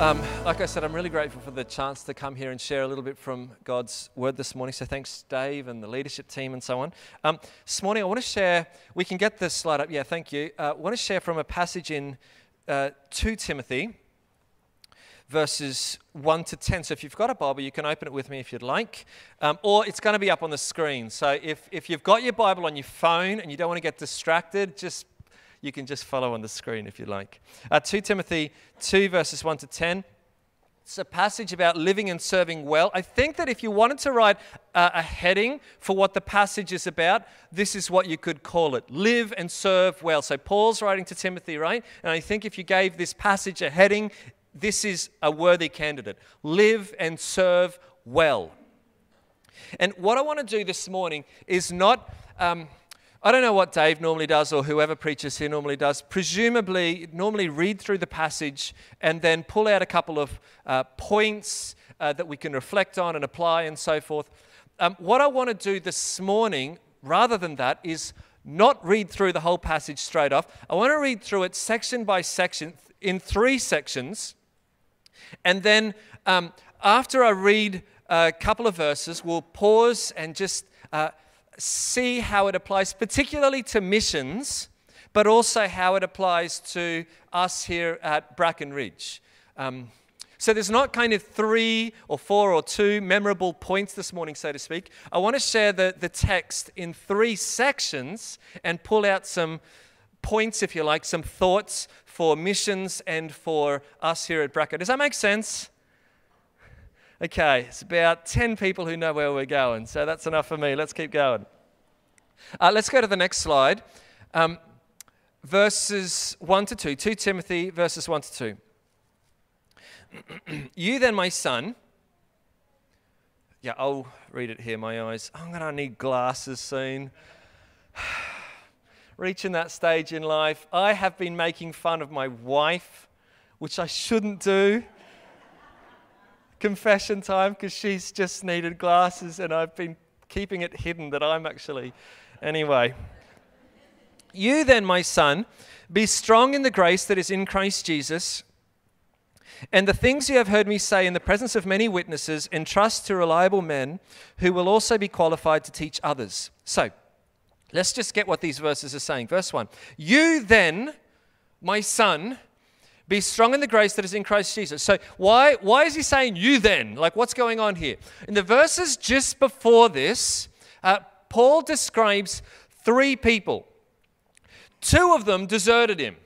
Um, like I said, I'm really grateful for the chance to come here and share a little bit from God's word this morning. So thanks, Dave, and the leadership team, and so on. Um, this morning, I want to share. We can get this slide up. Yeah, thank you. Uh, I want to share from a passage in uh, 2 Timothy, verses 1 to 10. So if you've got a Bible, you can open it with me if you'd like, um, or it's going to be up on the screen. So if if you've got your Bible on your phone and you don't want to get distracted, just you can just follow on the screen if you like. Uh, 2 Timothy 2, verses 1 to 10. It's a passage about living and serving well. I think that if you wanted to write uh, a heading for what the passage is about, this is what you could call it live and serve well. So, Paul's writing to Timothy, right? And I think if you gave this passage a heading, this is a worthy candidate live and serve well. And what I want to do this morning is not. Um, I don't know what Dave normally does or whoever preaches here normally does. Presumably, normally read through the passage and then pull out a couple of uh, points uh, that we can reflect on and apply and so forth. Um, what I want to do this morning, rather than that, is not read through the whole passage straight off. I want to read through it section by section in three sections. And then um, after I read a couple of verses, we'll pause and just. Uh, see how it applies, particularly to missions, but also how it applies to us here at Bracken Ridge. Um, so there's not kind of three or four or two memorable points this morning, so to speak. I want to share the, the text in three sections and pull out some points, if you like, some thoughts for missions and for us here at Bracken. Does that make sense? Okay, it's about 10 people who know where we're going, so that's enough for me. Let's keep going. Uh, let's go to the next slide. Um, verses 1 to 2, 2 Timothy, verses 1 to 2. you then, my son, yeah, I'll read it here, my eyes. I'm going to need glasses soon. Reaching that stage in life, I have been making fun of my wife, which I shouldn't do confession time because she's just needed glasses and I've been keeping it hidden that I'm actually. Anyway. You then, my son, be strong in the grace that is in Christ Jesus. And the things you have heard me say in the presence of many witnesses, entrust to reliable men who will also be qualified to teach others. So, let's just get what these verses are saying. Verse 1 You then, my son, be strong in the grace that is in Christ Jesus. So, why, why is he saying you then? Like, what's going on here? In the verses just before this, uh, Paul describes three people. Two of them deserted him.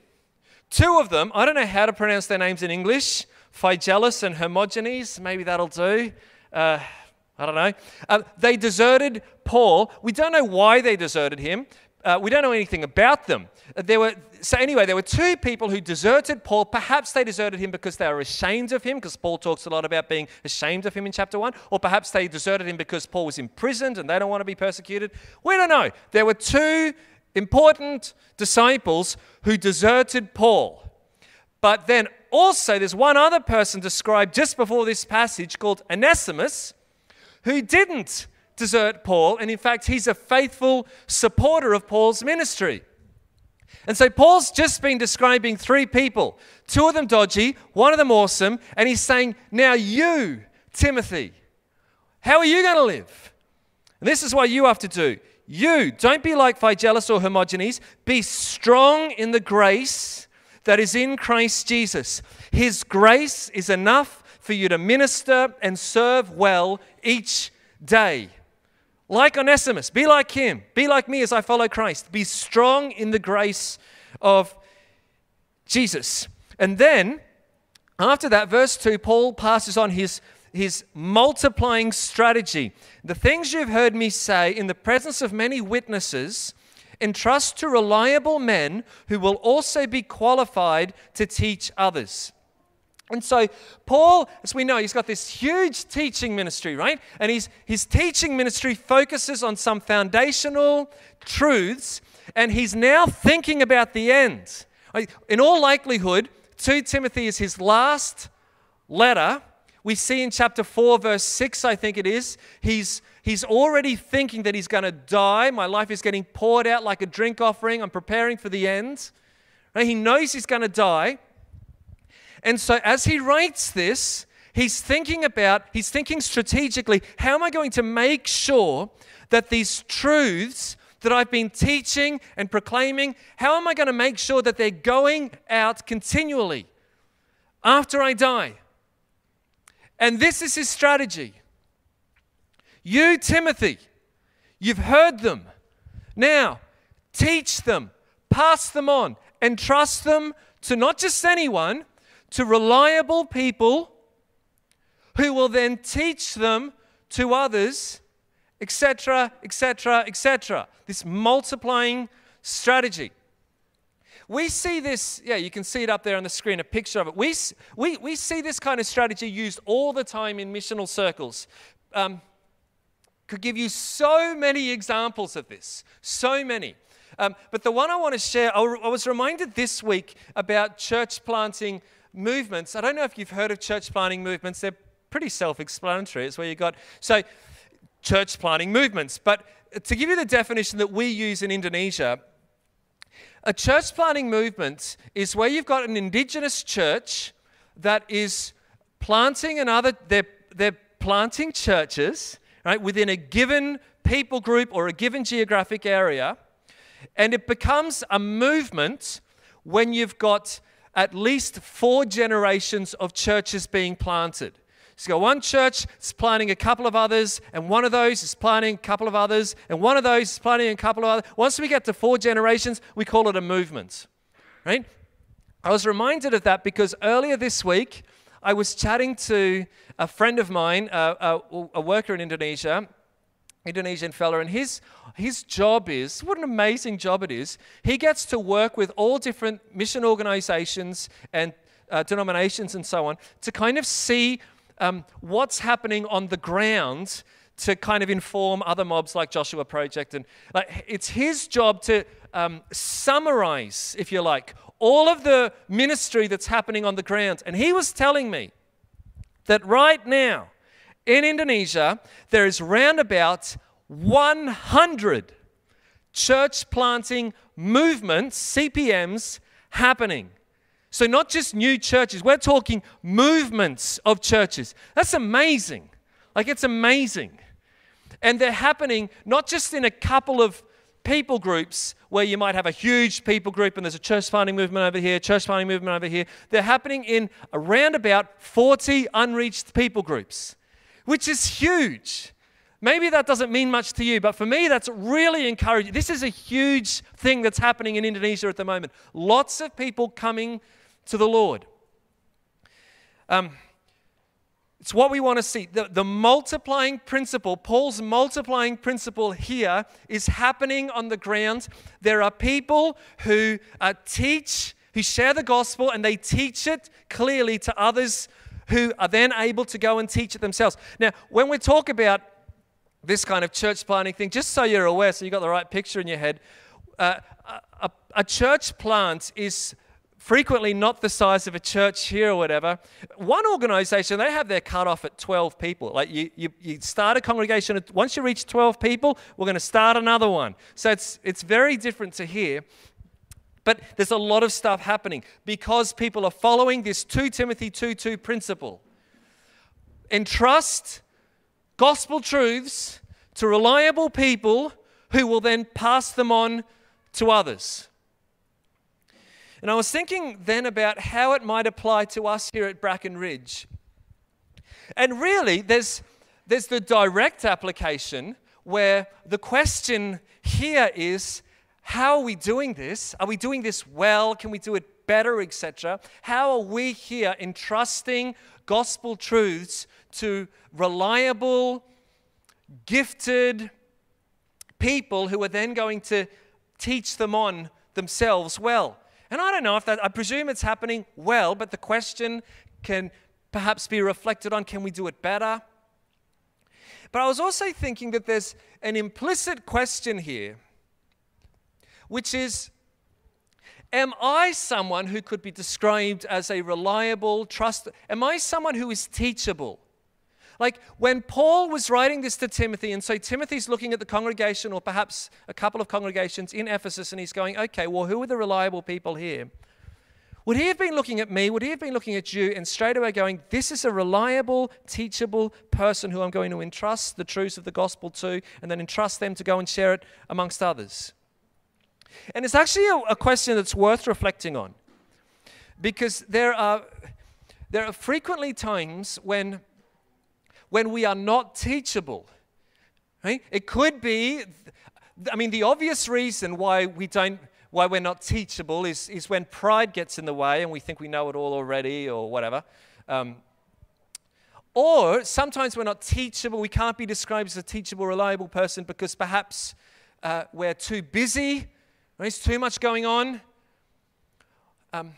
Two of them, I don't know how to pronounce their names in English, Phygelus and Hermogenes, maybe that'll do. Uh, I don't know. Uh, they deserted Paul. We don't know why they deserted him. Uh, we don't know anything about them. There were, so, anyway, there were two people who deserted Paul. Perhaps they deserted him because they were ashamed of him, because Paul talks a lot about being ashamed of him in chapter 1. Or perhaps they deserted him because Paul was imprisoned and they don't want to be persecuted. We don't know. There were two important disciples who deserted Paul. But then also, there's one other person described just before this passage called Onesimus who didn't desert Paul, and in fact, he's a faithful supporter of Paul's ministry. And so Paul's just been describing three people, two of them dodgy, one of them awesome, and he's saying, Now you, Timothy, how are you going to live? And this is what you have to do. You, don't be like Phygelus or Hermogenes, be strong in the grace that is in Christ Jesus. His grace is enough for you to minister and serve well each day. Like Onesimus, be like him. Be like me as I follow Christ. Be strong in the grace of Jesus. And then, after that, verse 2, Paul passes on his, his multiplying strategy. The things you've heard me say in the presence of many witnesses, entrust to reliable men who will also be qualified to teach others. And so, Paul, as we know, he's got this huge teaching ministry, right? And his, his teaching ministry focuses on some foundational truths, and he's now thinking about the end. In all likelihood, 2 Timothy is his last letter. We see in chapter 4, verse 6, I think it is, he's, he's already thinking that he's going to die. My life is getting poured out like a drink offering. I'm preparing for the end. He knows he's going to die. And so as he writes this, he's thinking about, he's thinking strategically, how am I going to make sure that these truths that I've been teaching and proclaiming, how am I going to make sure that they're going out continually after I die? And this is his strategy. You, Timothy, you've heard them. Now, teach them, pass them on, and trust them to not just anyone, to reliable people who will then teach them to others, etc., etc., etc. This multiplying strategy. We see this, yeah, you can see it up there on the screen, a picture of it. We, we, we see this kind of strategy used all the time in missional circles. Um, could give you so many examples of this, so many. Um, but the one I want to share, I, I was reminded this week about church planting movements. I don't know if you've heard of church planting movements, they're pretty self explanatory. It's where you got, so church planting movements. But to give you the definition that we use in Indonesia, a church planting movement is where you've got an indigenous church that is planting another, they're, they're planting churches right, within a given people group or a given geographic area. And it becomes a movement when you've got at least four generations of churches being planted. So you got one church is planting a couple of others, and one of those is planting a couple of others, and one of those is planting a couple of others. Once we get to four generations, we call it a movement. Right? I was reminded of that because earlier this week, I was chatting to a friend of mine, a, a worker in Indonesia, Indonesian fella, and his, his job is what an amazing job it is. He gets to work with all different mission organizations and uh, denominations and so on to kind of see um, what's happening on the ground to kind of inform other mobs like Joshua Project. And like, it's his job to um, summarize, if you like, all of the ministry that's happening on the ground. And he was telling me that right now in Indonesia, there is round about 100 church planting movements, CPMs, happening. So, not just new churches, we're talking movements of churches. That's amazing. Like, it's amazing. And they're happening not just in a couple of people groups where you might have a huge people group and there's a church planting movement over here, church planting movement over here. They're happening in around about 40 unreached people groups, which is huge. Maybe that doesn't mean much to you, but for me, that's really encouraging. This is a huge thing that's happening in Indonesia at the moment. Lots of people coming to the Lord. Um, it's what we want to see. The, the multiplying principle, Paul's multiplying principle here is happening on the ground. There are people who uh, teach, who share the gospel, and they teach it clearly to others who are then able to go and teach it themselves. Now, when we talk about this kind of church planting thing, just so you're aware, so you've got the right picture in your head, uh, a, a church plant is frequently not the size of a church here or whatever. One organization, they have their cutoff at 12 people. Like you, you, you start a congregation, once you reach 12 people, we're going to start another one. So it's, it's very different to here. But there's a lot of stuff happening because people are following this 2 Timothy 2 2 principle. Entrust gospel truths to reliable people who will then pass them on to others. And I was thinking then about how it might apply to us here at Bracken Ridge. And really, there's, there's the direct application where the question here is how are we doing this? Are we doing this well? Can we do it better, etc.? How are we here entrusting gospel truths to reliable, gifted people who are then going to teach them on themselves well? And I don't know if that, I presume it's happening well, but the question can perhaps be reflected on can we do it better? But I was also thinking that there's an implicit question here, which is Am I someone who could be described as a reliable, trust? Am I someone who is teachable? Like when Paul was writing this to Timothy, and so Timothy's looking at the congregation or perhaps a couple of congregations in Ephesus, and he's going, okay, well, who are the reliable people here? Would he have been looking at me? Would he have been looking at you and straight away going, This is a reliable, teachable person who I'm going to entrust the truths of the gospel to and then entrust them to go and share it amongst others? And it's actually a, a question that's worth reflecting on because there are, there are frequently times when, when we are not teachable. Right? It could be, I mean, the obvious reason why we don't why we're not teachable is, is when pride gets in the way and we think we know it all already or whatever. Um, or sometimes we're not teachable. We can't be described as a teachable, reliable person because perhaps uh, we're too busy. There's too much going on. Um,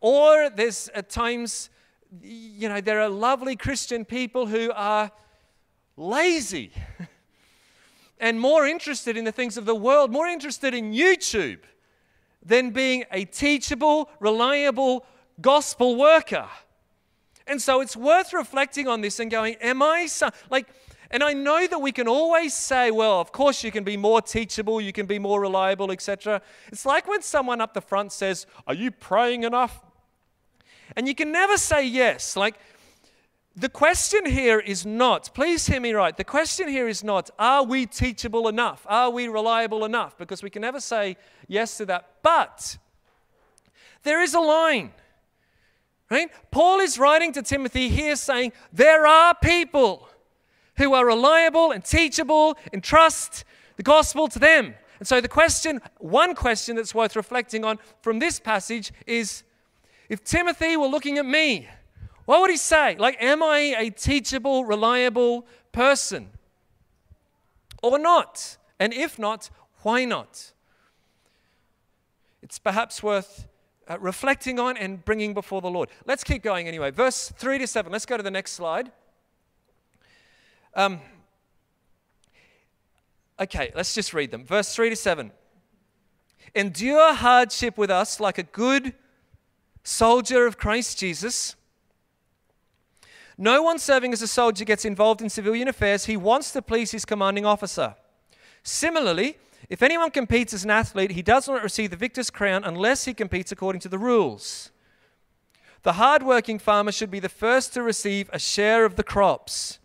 or there's at times, you know, there are lovely Christian people who are lazy. and more interested in the things of the world, more interested in YouTube than being a teachable, reliable gospel worker. And so it's worth reflecting on this and going, Am I like, and I know that we can always say, well, of course you can be more teachable, you can be more reliable, etc. It's like when someone up the front says, Are you praying enough? And you can never say yes. Like, the question here is not, please hear me right, the question here is not, are we teachable enough? Are we reliable enough? Because we can never say yes to that. But there is a line, right? Paul is writing to Timothy here saying, there are people who are reliable and teachable and trust the gospel to them. And so the question, one question that's worth reflecting on from this passage is if Timothy were looking at me, what would he say? Like, am I a teachable, reliable person? Or not? And if not, why not? It's perhaps worth uh, reflecting on and bringing before the Lord. Let's keep going anyway. Verse 3 to 7. Let's go to the next slide. Um, okay, let's just read them. Verse 3 to 7. Endure hardship with us like a good soldier of Christ Jesus. No one serving as a soldier gets involved in civilian affairs. He wants to please his commanding officer. Similarly, if anyone competes as an athlete, he does not receive the victor's crown unless he competes according to the rules. The hard-working farmer should be the first to receive a share of the crops.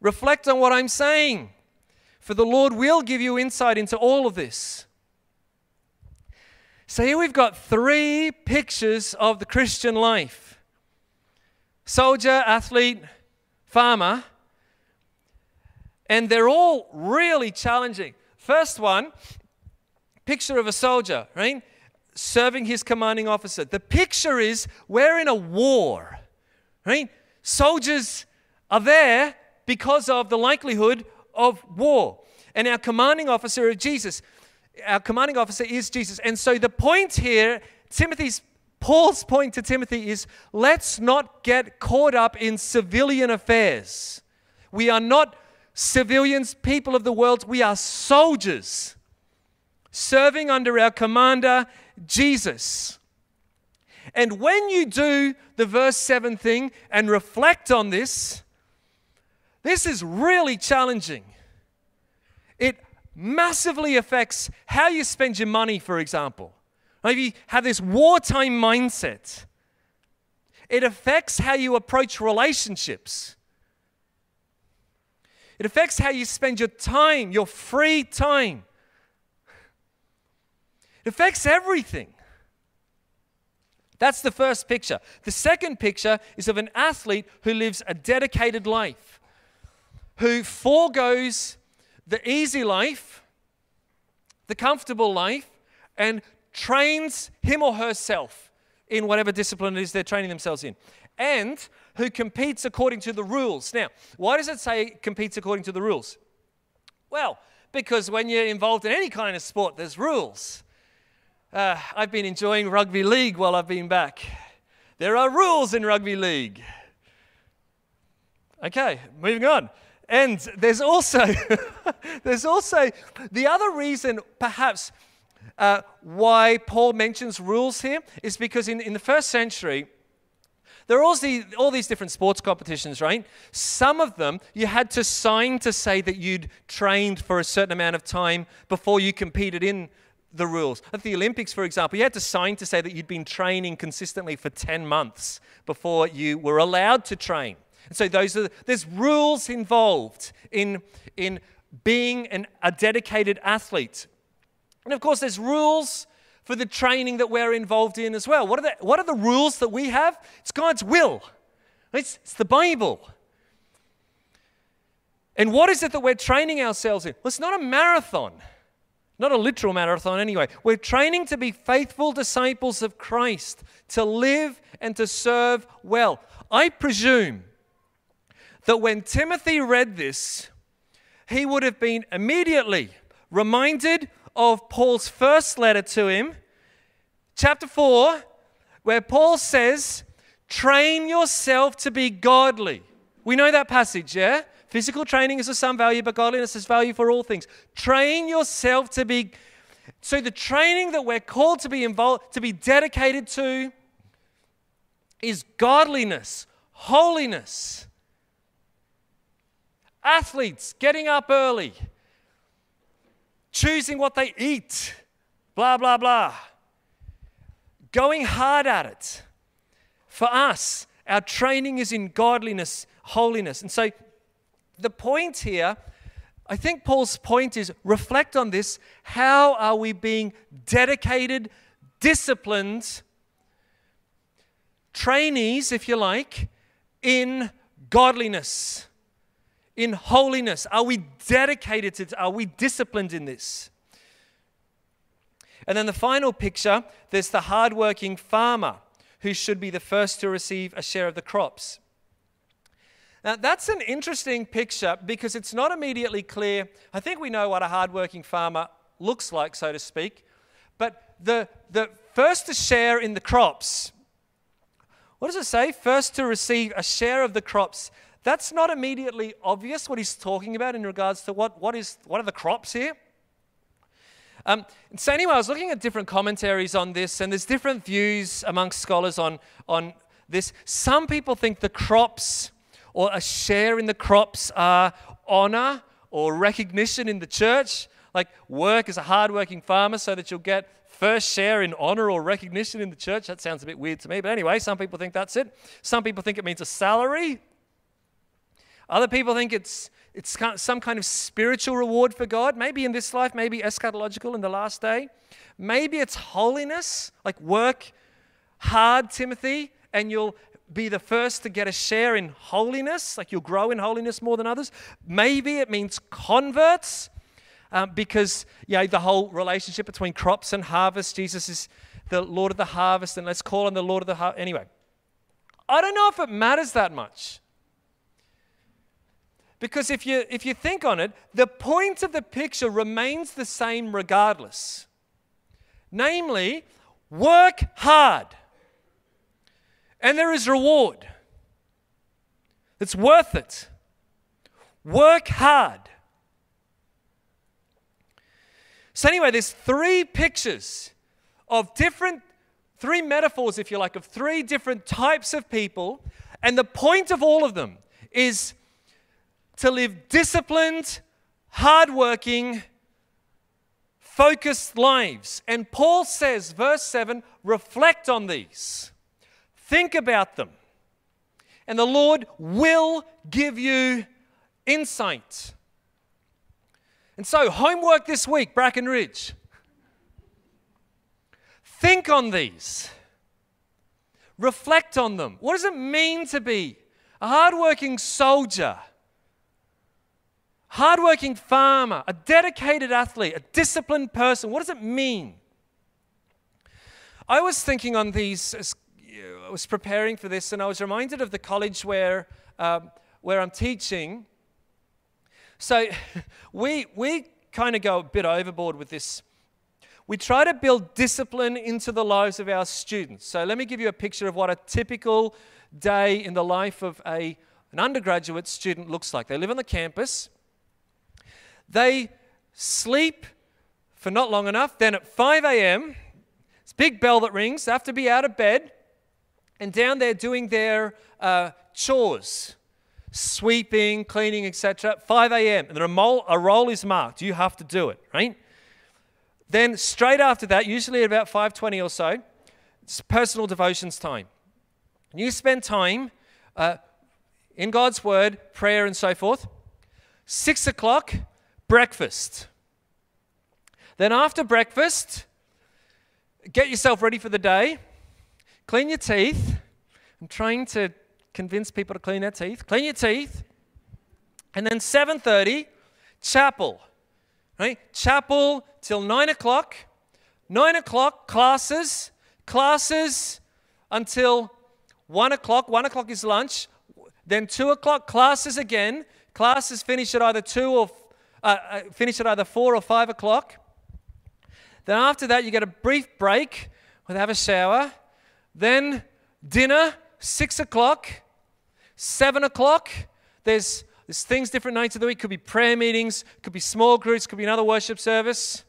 Reflect on what I'm saying, for the Lord will give you insight into all of this. So here we've got three pictures of the Christian life soldier, athlete, farmer. And they're all really challenging. First one, picture of a soldier, right? Serving his commanding officer. The picture is we're in a war, right? Soldiers are there because of the likelihood of war. And our commanding officer is Jesus. Our commanding officer is Jesus. And so the point here, Timothy's Paul's point to Timothy is let's not get caught up in civilian affairs. We are not civilians, people of the world, we are soldiers serving under our commander, Jesus. And when you do the verse 7 thing and reflect on this, this is really challenging. It massively affects how you spend your money, for example. Maybe have this wartime mindset. It affects how you approach relationships. It affects how you spend your time, your free time. It affects everything. That's the first picture. The second picture is of an athlete who lives a dedicated life, who foregoes the easy life, the comfortable life, and trains him or herself in whatever discipline it is they're training themselves in, and who competes according to the rules. Now, why does it say competes according to the rules? Well, because when you're involved in any kind of sport, there's rules. Uh, I've been enjoying rugby league while I've been back. There are rules in rugby league. Okay, moving on. And there's also there's also the other reason perhaps uh, why Paul mentions rules here is because in, in the first century, there are all these, all these different sports competitions, right? Some of them you had to sign to say that you'd trained for a certain amount of time before you competed in the rules. At the Olympics, for example, you had to sign to say that you'd been training consistently for 10 months before you were allowed to train. And so those are there's rules involved in, in being an, a dedicated athlete. And of course, there's rules for the training that we're involved in as well. What are the, what are the rules that we have? It's God's will, it's, it's the Bible. And what is it that we're training ourselves in? Well, it's not a marathon. Not a literal marathon, anyway. We're training to be faithful disciples of Christ, to live and to serve well. I presume that when Timothy read this, he would have been immediately reminded of Paul's first letter to him, chapter 4, where Paul says, Train yourself to be godly. We know that passage, yeah? Physical training is of some value, but godliness is value for all things. Train yourself to be. So the training that we're called to be involved, to be dedicated to, is godliness, holiness. Athletes getting up early, choosing what they eat, blah, blah, blah. Going hard at it. For us, our training is in godliness, holiness. And so the point here, I think Paul's point is reflect on this. How are we being dedicated, disciplined, trainees, if you like, in godliness, in holiness? Are we dedicated to, are we disciplined in this? And then the final picture there's the hardworking farmer who should be the first to receive a share of the crops. Now, that's an interesting picture because it's not immediately clear. I think we know what a hardworking farmer looks like, so to speak. But the, the first to share in the crops, what does it say? First to receive a share of the crops. That's not immediately obvious what he's talking about in regards to what, what, is, what are the crops here. Um, so, anyway, I was looking at different commentaries on this, and there's different views amongst scholars on, on this. Some people think the crops or a share in the crops are honor or recognition in the church. Like work as a hardworking farmer so that you'll get first share in honor or recognition in the church. That sounds a bit weird to me, but anyway, some people think that's it. Some people think it means a salary. Other people think it's, it's some kind of spiritual reward for God, maybe in this life, maybe eschatological in the last day. Maybe it's holiness, like work hard, Timothy, and you'll be the first to get a share in holiness, like you'll grow in holiness more than others. Maybe it means converts, um, because you know, the whole relationship between crops and harvest, Jesus is the Lord of the harvest, and let's call him the Lord of the harvest. Anyway, I don't know if it matters that much. Because if you, if you think on it, the point of the picture remains the same regardless. Namely, work hard and there is reward. It's worth it. Work hard. So, anyway, there's three pictures of different, three metaphors, if you like, of three different types of people. And the point of all of them is to live disciplined, hardworking, focused lives. And Paul says, verse 7 reflect on these. Think about them. And the Lord will give you insight. And so, homework this week, Bracken Ridge. Think on these. Reflect on them. What does it mean to be a hardworking soldier, hardworking farmer, a dedicated athlete, a disciplined person? What does it mean? I was thinking on these I was preparing for this, and I was reminded of the college where, um, where I'm teaching. So we, we kind of go a bit overboard with this. We try to build discipline into the lives of our students. So let me give you a picture of what a typical day in the life of a, an undergraduate student looks like. They live on the campus, they sleep for not long enough, then at 5 a.m., it's a big bell that rings, they have to be out of bed and down there doing their uh, chores, sweeping, cleaning, etc. 5 a.m. And a, mole, a roll is marked. You have to do it, right? Then straight after that, usually at about 5:20 or so, it's personal devotions time. You spend time uh, in God's Word, prayer, and so forth. Six o'clock, breakfast. Then after breakfast, get yourself ready for the day. Clean your teeth. I'm trying to convince people to clean their teeth. Clean your teeth. And then 7:30, chapel. Right? Chapel till nine o'clock. Nine o'clock, classes. Classes until one o'clock. One o'clock is lunch. Then two o'clock, classes again. Classes finish at either two or uh, uh, finish at either four or five o'clock. Then after that, you get a brief break they have a shower. Then dinner, six o'clock, seven o'clock. There's there's things different nights of the week. Could be prayer meetings, could be small groups, could be another worship service.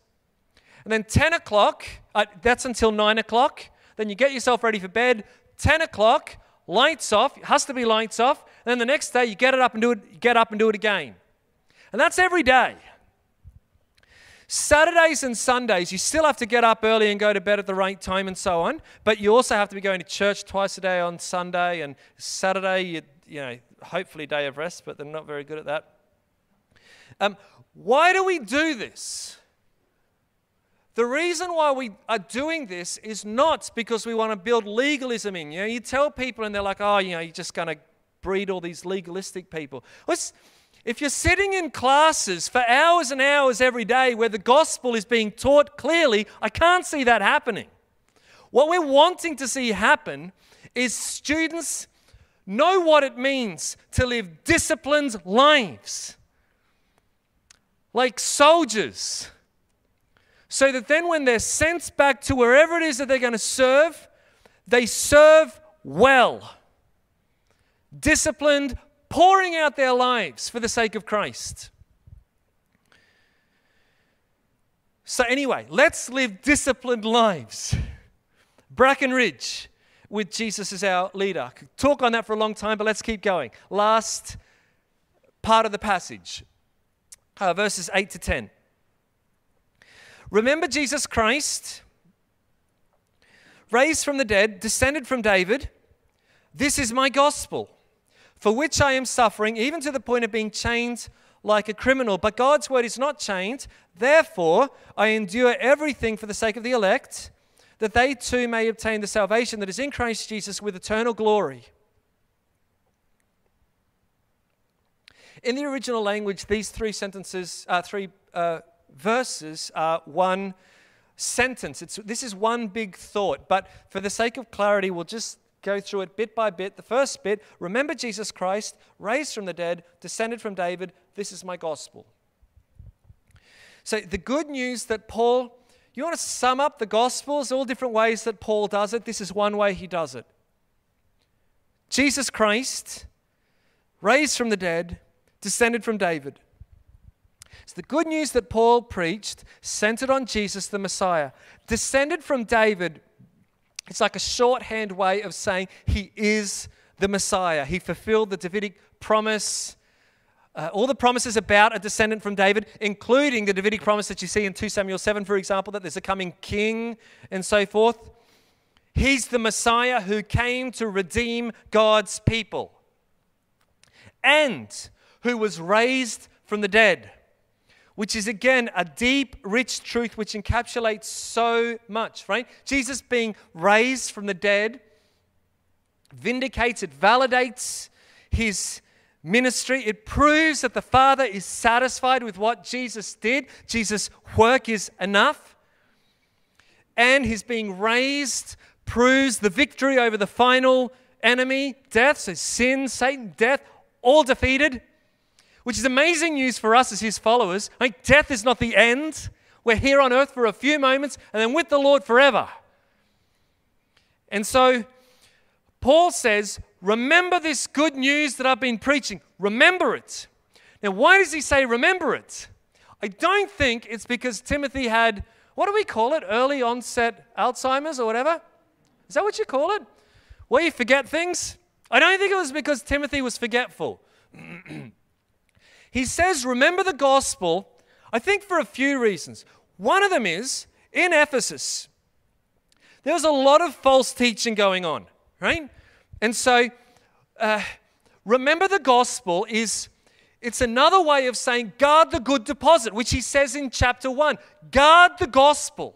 And then 10 o'clock, uh, that's until 9 o'clock. Then you get yourself ready for bed. 10 o'clock, lights off. It has to be lights off. And then the next day, you get it up and do it, get up and do it again. And that's every day. Saturdays and Sundays, you still have to get up early and go to bed at the right time and so on. But you also have to be going to church twice a day on Sunday and Saturday, you, you know, hopefully day of rest, but they're not very good at that. Um, why do we do this? The reason why we are doing this is not because we want to build legalism in. You know, you tell people and they're like, oh, you know, you're just going to breed all these legalistic people. If you're sitting in classes for hours and hours every day where the gospel is being taught clearly, I can't see that happening. What we're wanting to see happen is students know what it means to live disciplined lives like soldiers. So that then, when they're sent back to wherever it is that they're going to serve, they serve well. Disciplined, pouring out their lives for the sake of Christ. So, anyway, let's live disciplined lives. Bracken Ridge, with Jesus as our leader. Could talk on that for a long time, but let's keep going. Last part of the passage, uh, verses 8 to 10. Remember Jesus Christ, raised from the dead, descended from David. This is my gospel, for which I am suffering, even to the point of being chained like a criminal. But God's word is not chained. Therefore, I endure everything for the sake of the elect that they too may obtain the salvation that is in Christ Jesus with eternal glory. In the original language, these three sentences, uh, three uh, verses are one sentence. It's, this is one big thought, but for the sake of clarity, we'll just go through it bit by bit. The first bit remember Jesus Christ, raised from the dead, descended from David. This is my gospel. So, the good news that Paul you want to sum up the Gospels, all different ways that Paul does it? This is one way he does it. Jesus Christ, raised from the dead, descended from David. It's the good news that Paul preached, centered on Jesus the Messiah. Descended from David, it's like a shorthand way of saying he is the Messiah. He fulfilled the Davidic promise uh, all the promises about a descendant from David, including the Davidic promise that you see in 2 Samuel 7, for example, that there's a coming king and so forth. He's the Messiah who came to redeem God's people and who was raised from the dead, which is again a deep, rich truth which encapsulates so much, right? Jesus being raised from the dead vindicates, it validates his ministry. It proves that the Father is satisfied with what Jesus did. Jesus' work is enough. And his being raised proves the victory over the final enemy, death. So sin, Satan, death, all defeated. Which is amazing news for us as his followers. Like death is not the end. We're here on earth for a few moments and then with the Lord forever. And so Paul says, Remember this good news that I've been preaching. Remember it. Now, why does he say remember it? I don't think it's because Timothy had, what do we call it? Early onset Alzheimer's or whatever? Is that what you call it? Where you forget things? I don't think it was because Timothy was forgetful. he says, remember the gospel, I think for a few reasons. One of them is, in Ephesus, there was a lot of false teaching going on, right? And so, uh, remember the gospel is it's another way of saying guard the good deposit, which he says in chapter 1. Guard the gospel.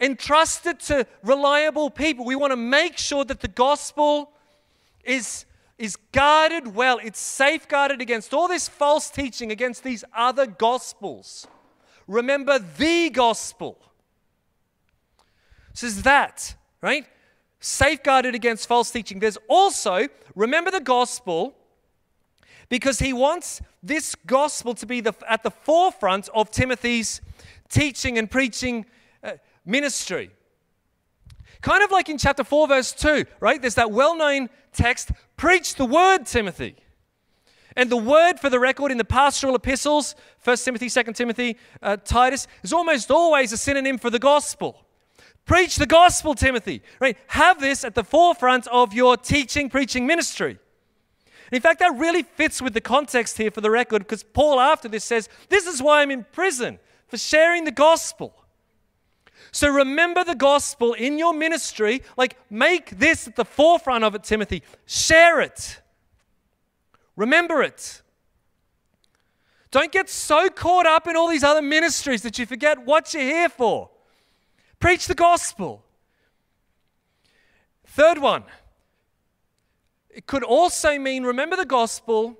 Entrust it to reliable people. We want to make sure that the gospel is, is guarded well. It's safeguarded against all this false teaching, against these other gospels. Remember the gospel. Says that, right? Safeguarded against false teaching. There's also, remember the gospel because he wants this gospel to be the, at the forefront of Timothy's teaching and preaching uh, ministry. Kind of like in chapter 4, verse 2, right? There's that well known text preach the word, Timothy. And the word, for the record, in the pastoral epistles, 1 Timothy, 2 Timothy, uh, Titus, is almost always a synonym for the gospel. Preach the gospel, Timothy. Right? Have this at the forefront of your teaching, preaching ministry. In fact, that really fits with the context here for the record because Paul, after this, says, This is why I'm in prison, for sharing the gospel. So remember the gospel in your ministry. Like, make this at the forefront of it, Timothy. Share it. Remember it. Don't get so caught up in all these other ministries that you forget what you're here for. Preach the gospel. Third one it could also mean remember the gospel.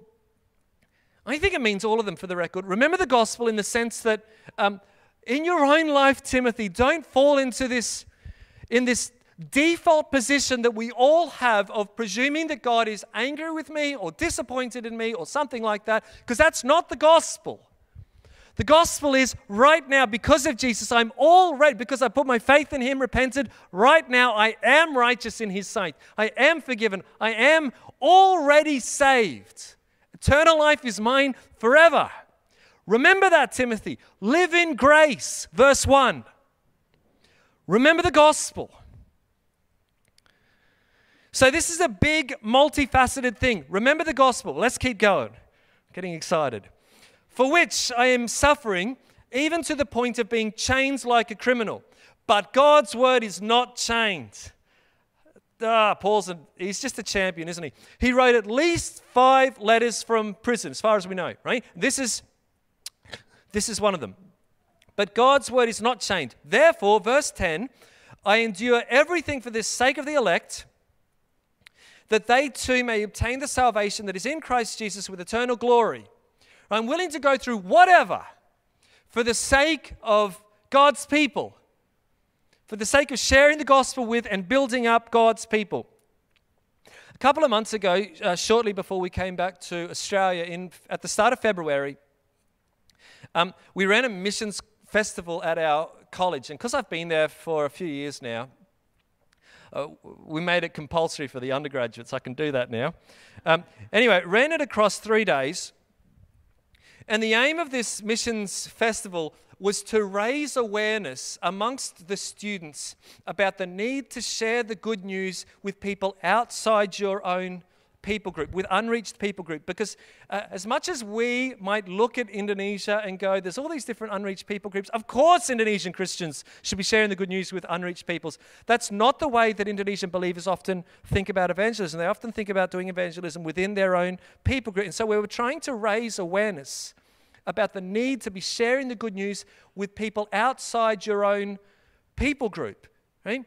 I think it means all of them for the record. Remember the gospel in the sense that um, in your own life, Timothy, don't fall into this, in this default position that we all have of presuming that God is angry with me or disappointed in me or something like that, because that's not the gospel. The gospel is right now, because of Jesus, I'm already, because I put my faith in Him, repented, right now I am righteous in His sight. I am forgiven. I am already saved. Eternal life is mine forever. Remember that, Timothy. Live in grace. Verse 1. Remember the gospel. So, this is a big, multifaceted thing. Remember the gospel. Let's keep going. Getting excited for which I am suffering, even to the point of being chained like a criminal. But God's word is not chained. Ah, Paul's a, he's just a champion, isn't he? He wrote at least five letters from prison, as far as we know, right? This is this is one of them. But God's word is not chained. Therefore, verse 10, I endure everything for the sake of the elect, that they too may obtain the salvation that is in Christ Jesus with eternal glory. I'm willing to go through whatever for the sake of God's people, for the sake of sharing the gospel with and building up God's people. A couple of months ago, uh, shortly before we came back to Australia, in, at the start of February, um, we ran a missions festival at our college. And because I've been there for a few years now, uh, we made it compulsory for the undergraduates. I can do that now. Um, anyway, ran it across three days. And the aim of this missions festival was to raise awareness amongst the students about the need to share the good news with people outside your own people group, with unreached people group. Because uh, as much as we might look at Indonesia and go, there's all these different unreached people groups, of course Indonesian Christians should be sharing the good news with unreached peoples. That's not the way that Indonesian believers often think about evangelism. They often think about doing evangelism within their own people group. And so we were trying to raise awareness about the need to be sharing the good news with people outside your own people group, right?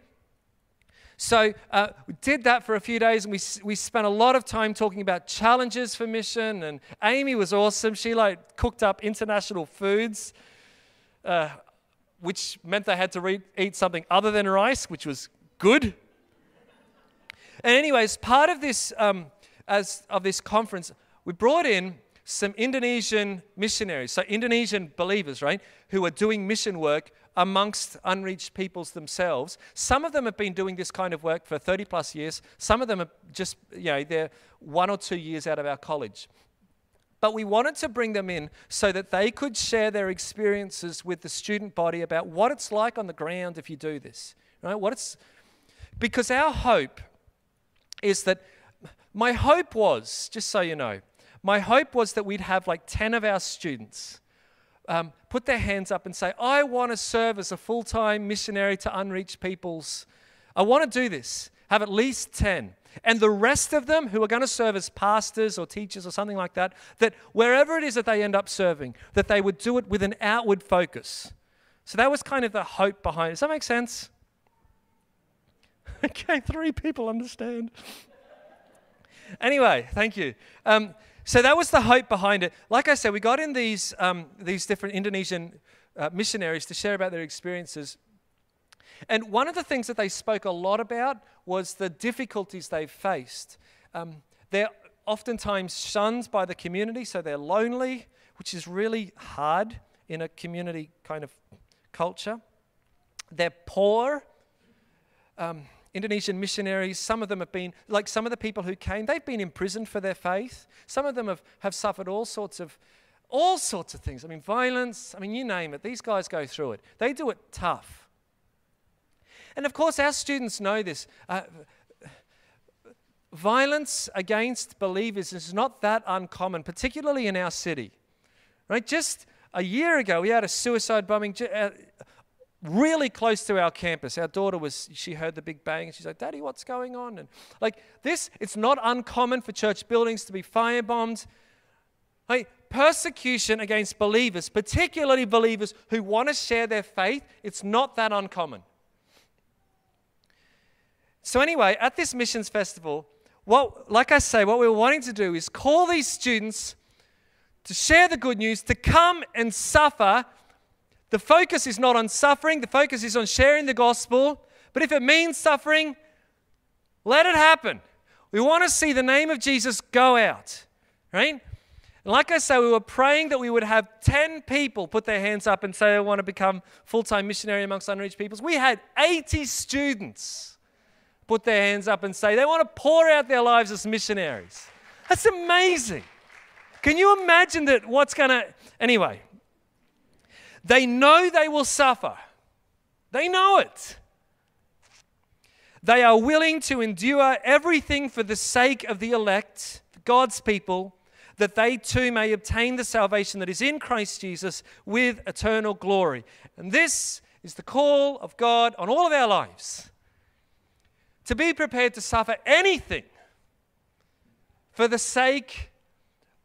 So uh, we did that for a few days, and we, we spent a lot of time talking about challenges for mission. And Amy was awesome. She like cooked up international foods, uh, which meant they had to re- eat something other than rice, which was good. And anyways, part of this um, as of this conference, we brought in some Indonesian missionaries, so Indonesian believers, right, who are doing mission work amongst unreached peoples themselves. Some of them have been doing this kind of work for 30 plus years. Some of them are just, you know, they're one or two years out of our college. But we wanted to bring them in so that they could share their experiences with the student body about what it's like on the ground if you do this. Right? What it's because our hope is that my hope was, just so you know, my hope was that we'd have like 10 of our students um, put their hands up and say, I want to serve as a full time missionary to unreached peoples. I want to do this. Have at least 10. And the rest of them who are going to serve as pastors or teachers or something like that, that wherever it is that they end up serving, that they would do it with an outward focus. So that was kind of the hope behind it. Does that make sense? okay, three people understand. anyway, thank you. Um, so that was the hope behind it. Like I said, we got in these, um, these different Indonesian uh, missionaries to share about their experiences. And one of the things that they spoke a lot about was the difficulties they've faced. Um, they're oftentimes shunned by the community, so they're lonely, which is really hard in a community kind of culture. They're poor. Um, Indonesian missionaries, some of them have been, like some of the people who came, they've been imprisoned for their faith. Some of them have, have suffered all sorts of all sorts of things. I mean, violence, I mean, you name it. These guys go through it. They do it tough. And of course, our students know this. Uh, violence against believers is not that uncommon, particularly in our city. Right? Just a year ago, we had a suicide bombing. Really close to our campus. Our daughter was, she heard the big bang and she's like, Daddy, what's going on? And like this, it's not uncommon for church buildings to be firebombed. Like, persecution against believers, particularly believers who want to share their faith, it's not that uncommon. So, anyway, at this missions festival, what, like I say, what we were wanting to do is call these students to share the good news, to come and suffer the focus is not on suffering, the focus is on sharing the gospel. But if it means suffering, let it happen. We want to see the name of Jesus go out, right? like I say, we were praying that we would have 10 people put their hands up and say they want to become full time missionary amongst unreached peoples. We had 80 students put their hands up and say they want to pour out their lives as missionaries. That's amazing. Can you imagine that what's going to. Anyway, they know they will suffer. They know it. They are willing to endure everything for the sake of the elect, God's people, that they too may obtain the salvation that is in Christ Jesus with eternal glory. And this is the call of God on all of our lives to be prepared to suffer anything for the sake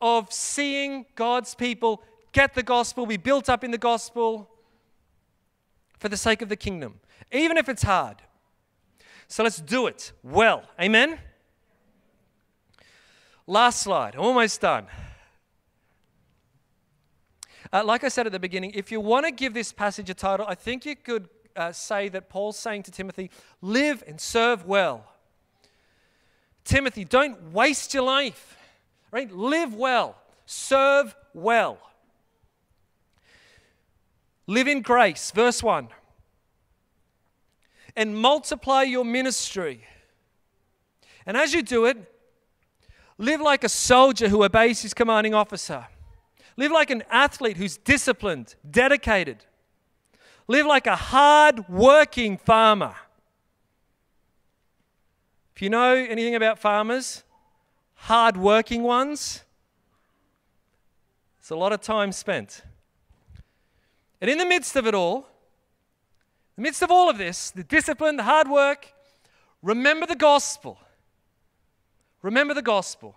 of seeing God's people get the gospel, be built up in the gospel for the sake of the kingdom, even if it's hard. So let's do it well. Amen? Last slide, almost done. Uh, like I said at the beginning, if you want to give this passage a title, I think you could uh, say that Paul's saying to Timothy, live and serve well. Timothy, don't waste your life, right? Live well, serve well. Live in grace, verse 1. And multiply your ministry. And as you do it, live like a soldier who obeys his commanding officer. Live like an athlete who's disciplined, dedicated. Live like a hard working farmer. If you know anything about farmers, hard working ones, it's a lot of time spent. And in the midst of it all, the midst of all of this, the discipline, the hard work, remember the gospel. Remember the gospel.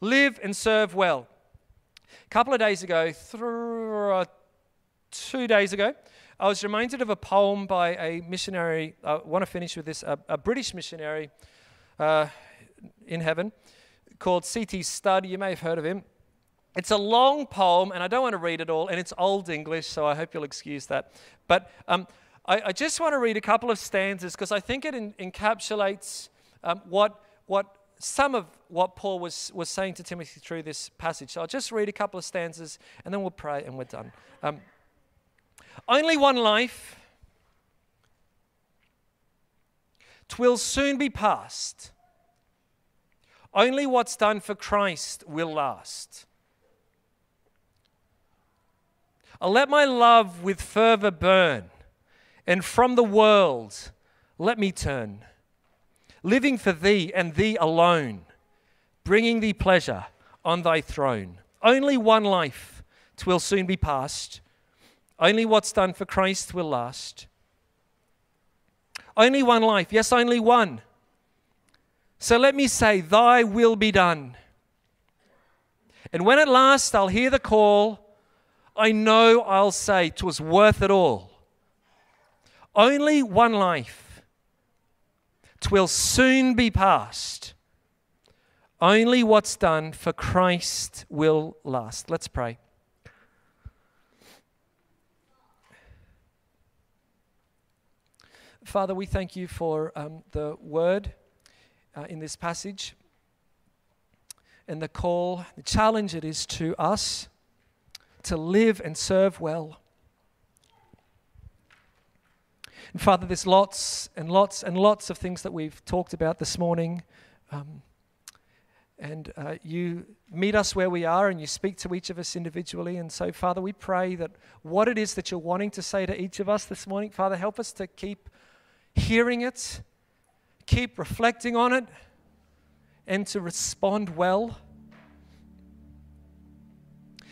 Live and serve well. A couple of days ago, th- two days ago, I was reminded of a poem by a missionary. I want to finish with this a, a British missionary uh, in heaven called C.T. Studd. You may have heard of him. It's a long poem, and I don't want to read it all, and it's Old English, so I hope you'll excuse that. But um, I, I, just want to read a couple of stanzas because I think it in, encapsulates um, what, what some of what Paul was, was saying to Timothy through this passage. So I'll just read a couple of stanzas, and then we'll pray, and we're done. Um, only one life. Twill soon be past. Only what's done for Christ will last. I'll let my love with fervor burn, and from the world let me turn, living for thee and thee alone, bringing thee pleasure on thy throne. Only one life twill soon be past. Only what's done for Christ will last. Only one life, yes, only one. So let me say, Thy will be done. And when at last I'll hear the call, I know I'll say, "'Twas worth it all. Only one life. Twill soon be past. Only what's done for Christ will last. Let's pray. Father, we thank you for um, the word uh, in this passage and the call, the challenge it is to us to live and serve well. And Father, there's lots and lots and lots of things that we've talked about this morning. Um, and uh, you meet us where we are and you speak to each of us individually. And so, Father, we pray that what it is that you're wanting to say to each of us this morning, Father, help us to keep hearing it, keep reflecting on it, and to respond well.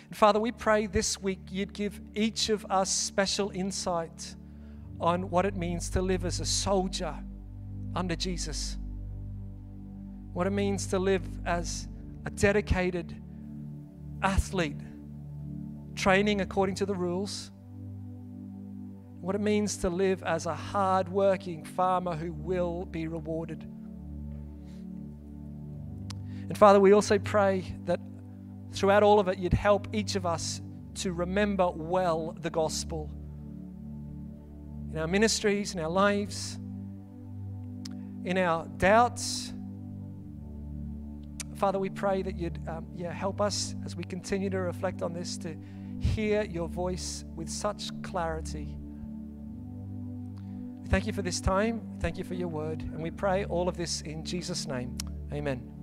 And Father, we pray this week you'd give each of us special insight on what it means to live as a soldier under Jesus, what it means to live as a dedicated athlete, training according to the rules, what it means to live as a hard working farmer who will be rewarded. And Father, we also pray that throughout all of it, you'd help each of us to remember well the gospel in our ministries, in our lives, in our doubts. Father, we pray that you'd um, yeah, help us as we continue to reflect on this to hear your voice with such clarity. Thank you for this time. Thank you for your word. And we pray all of this in Jesus' name. Amen.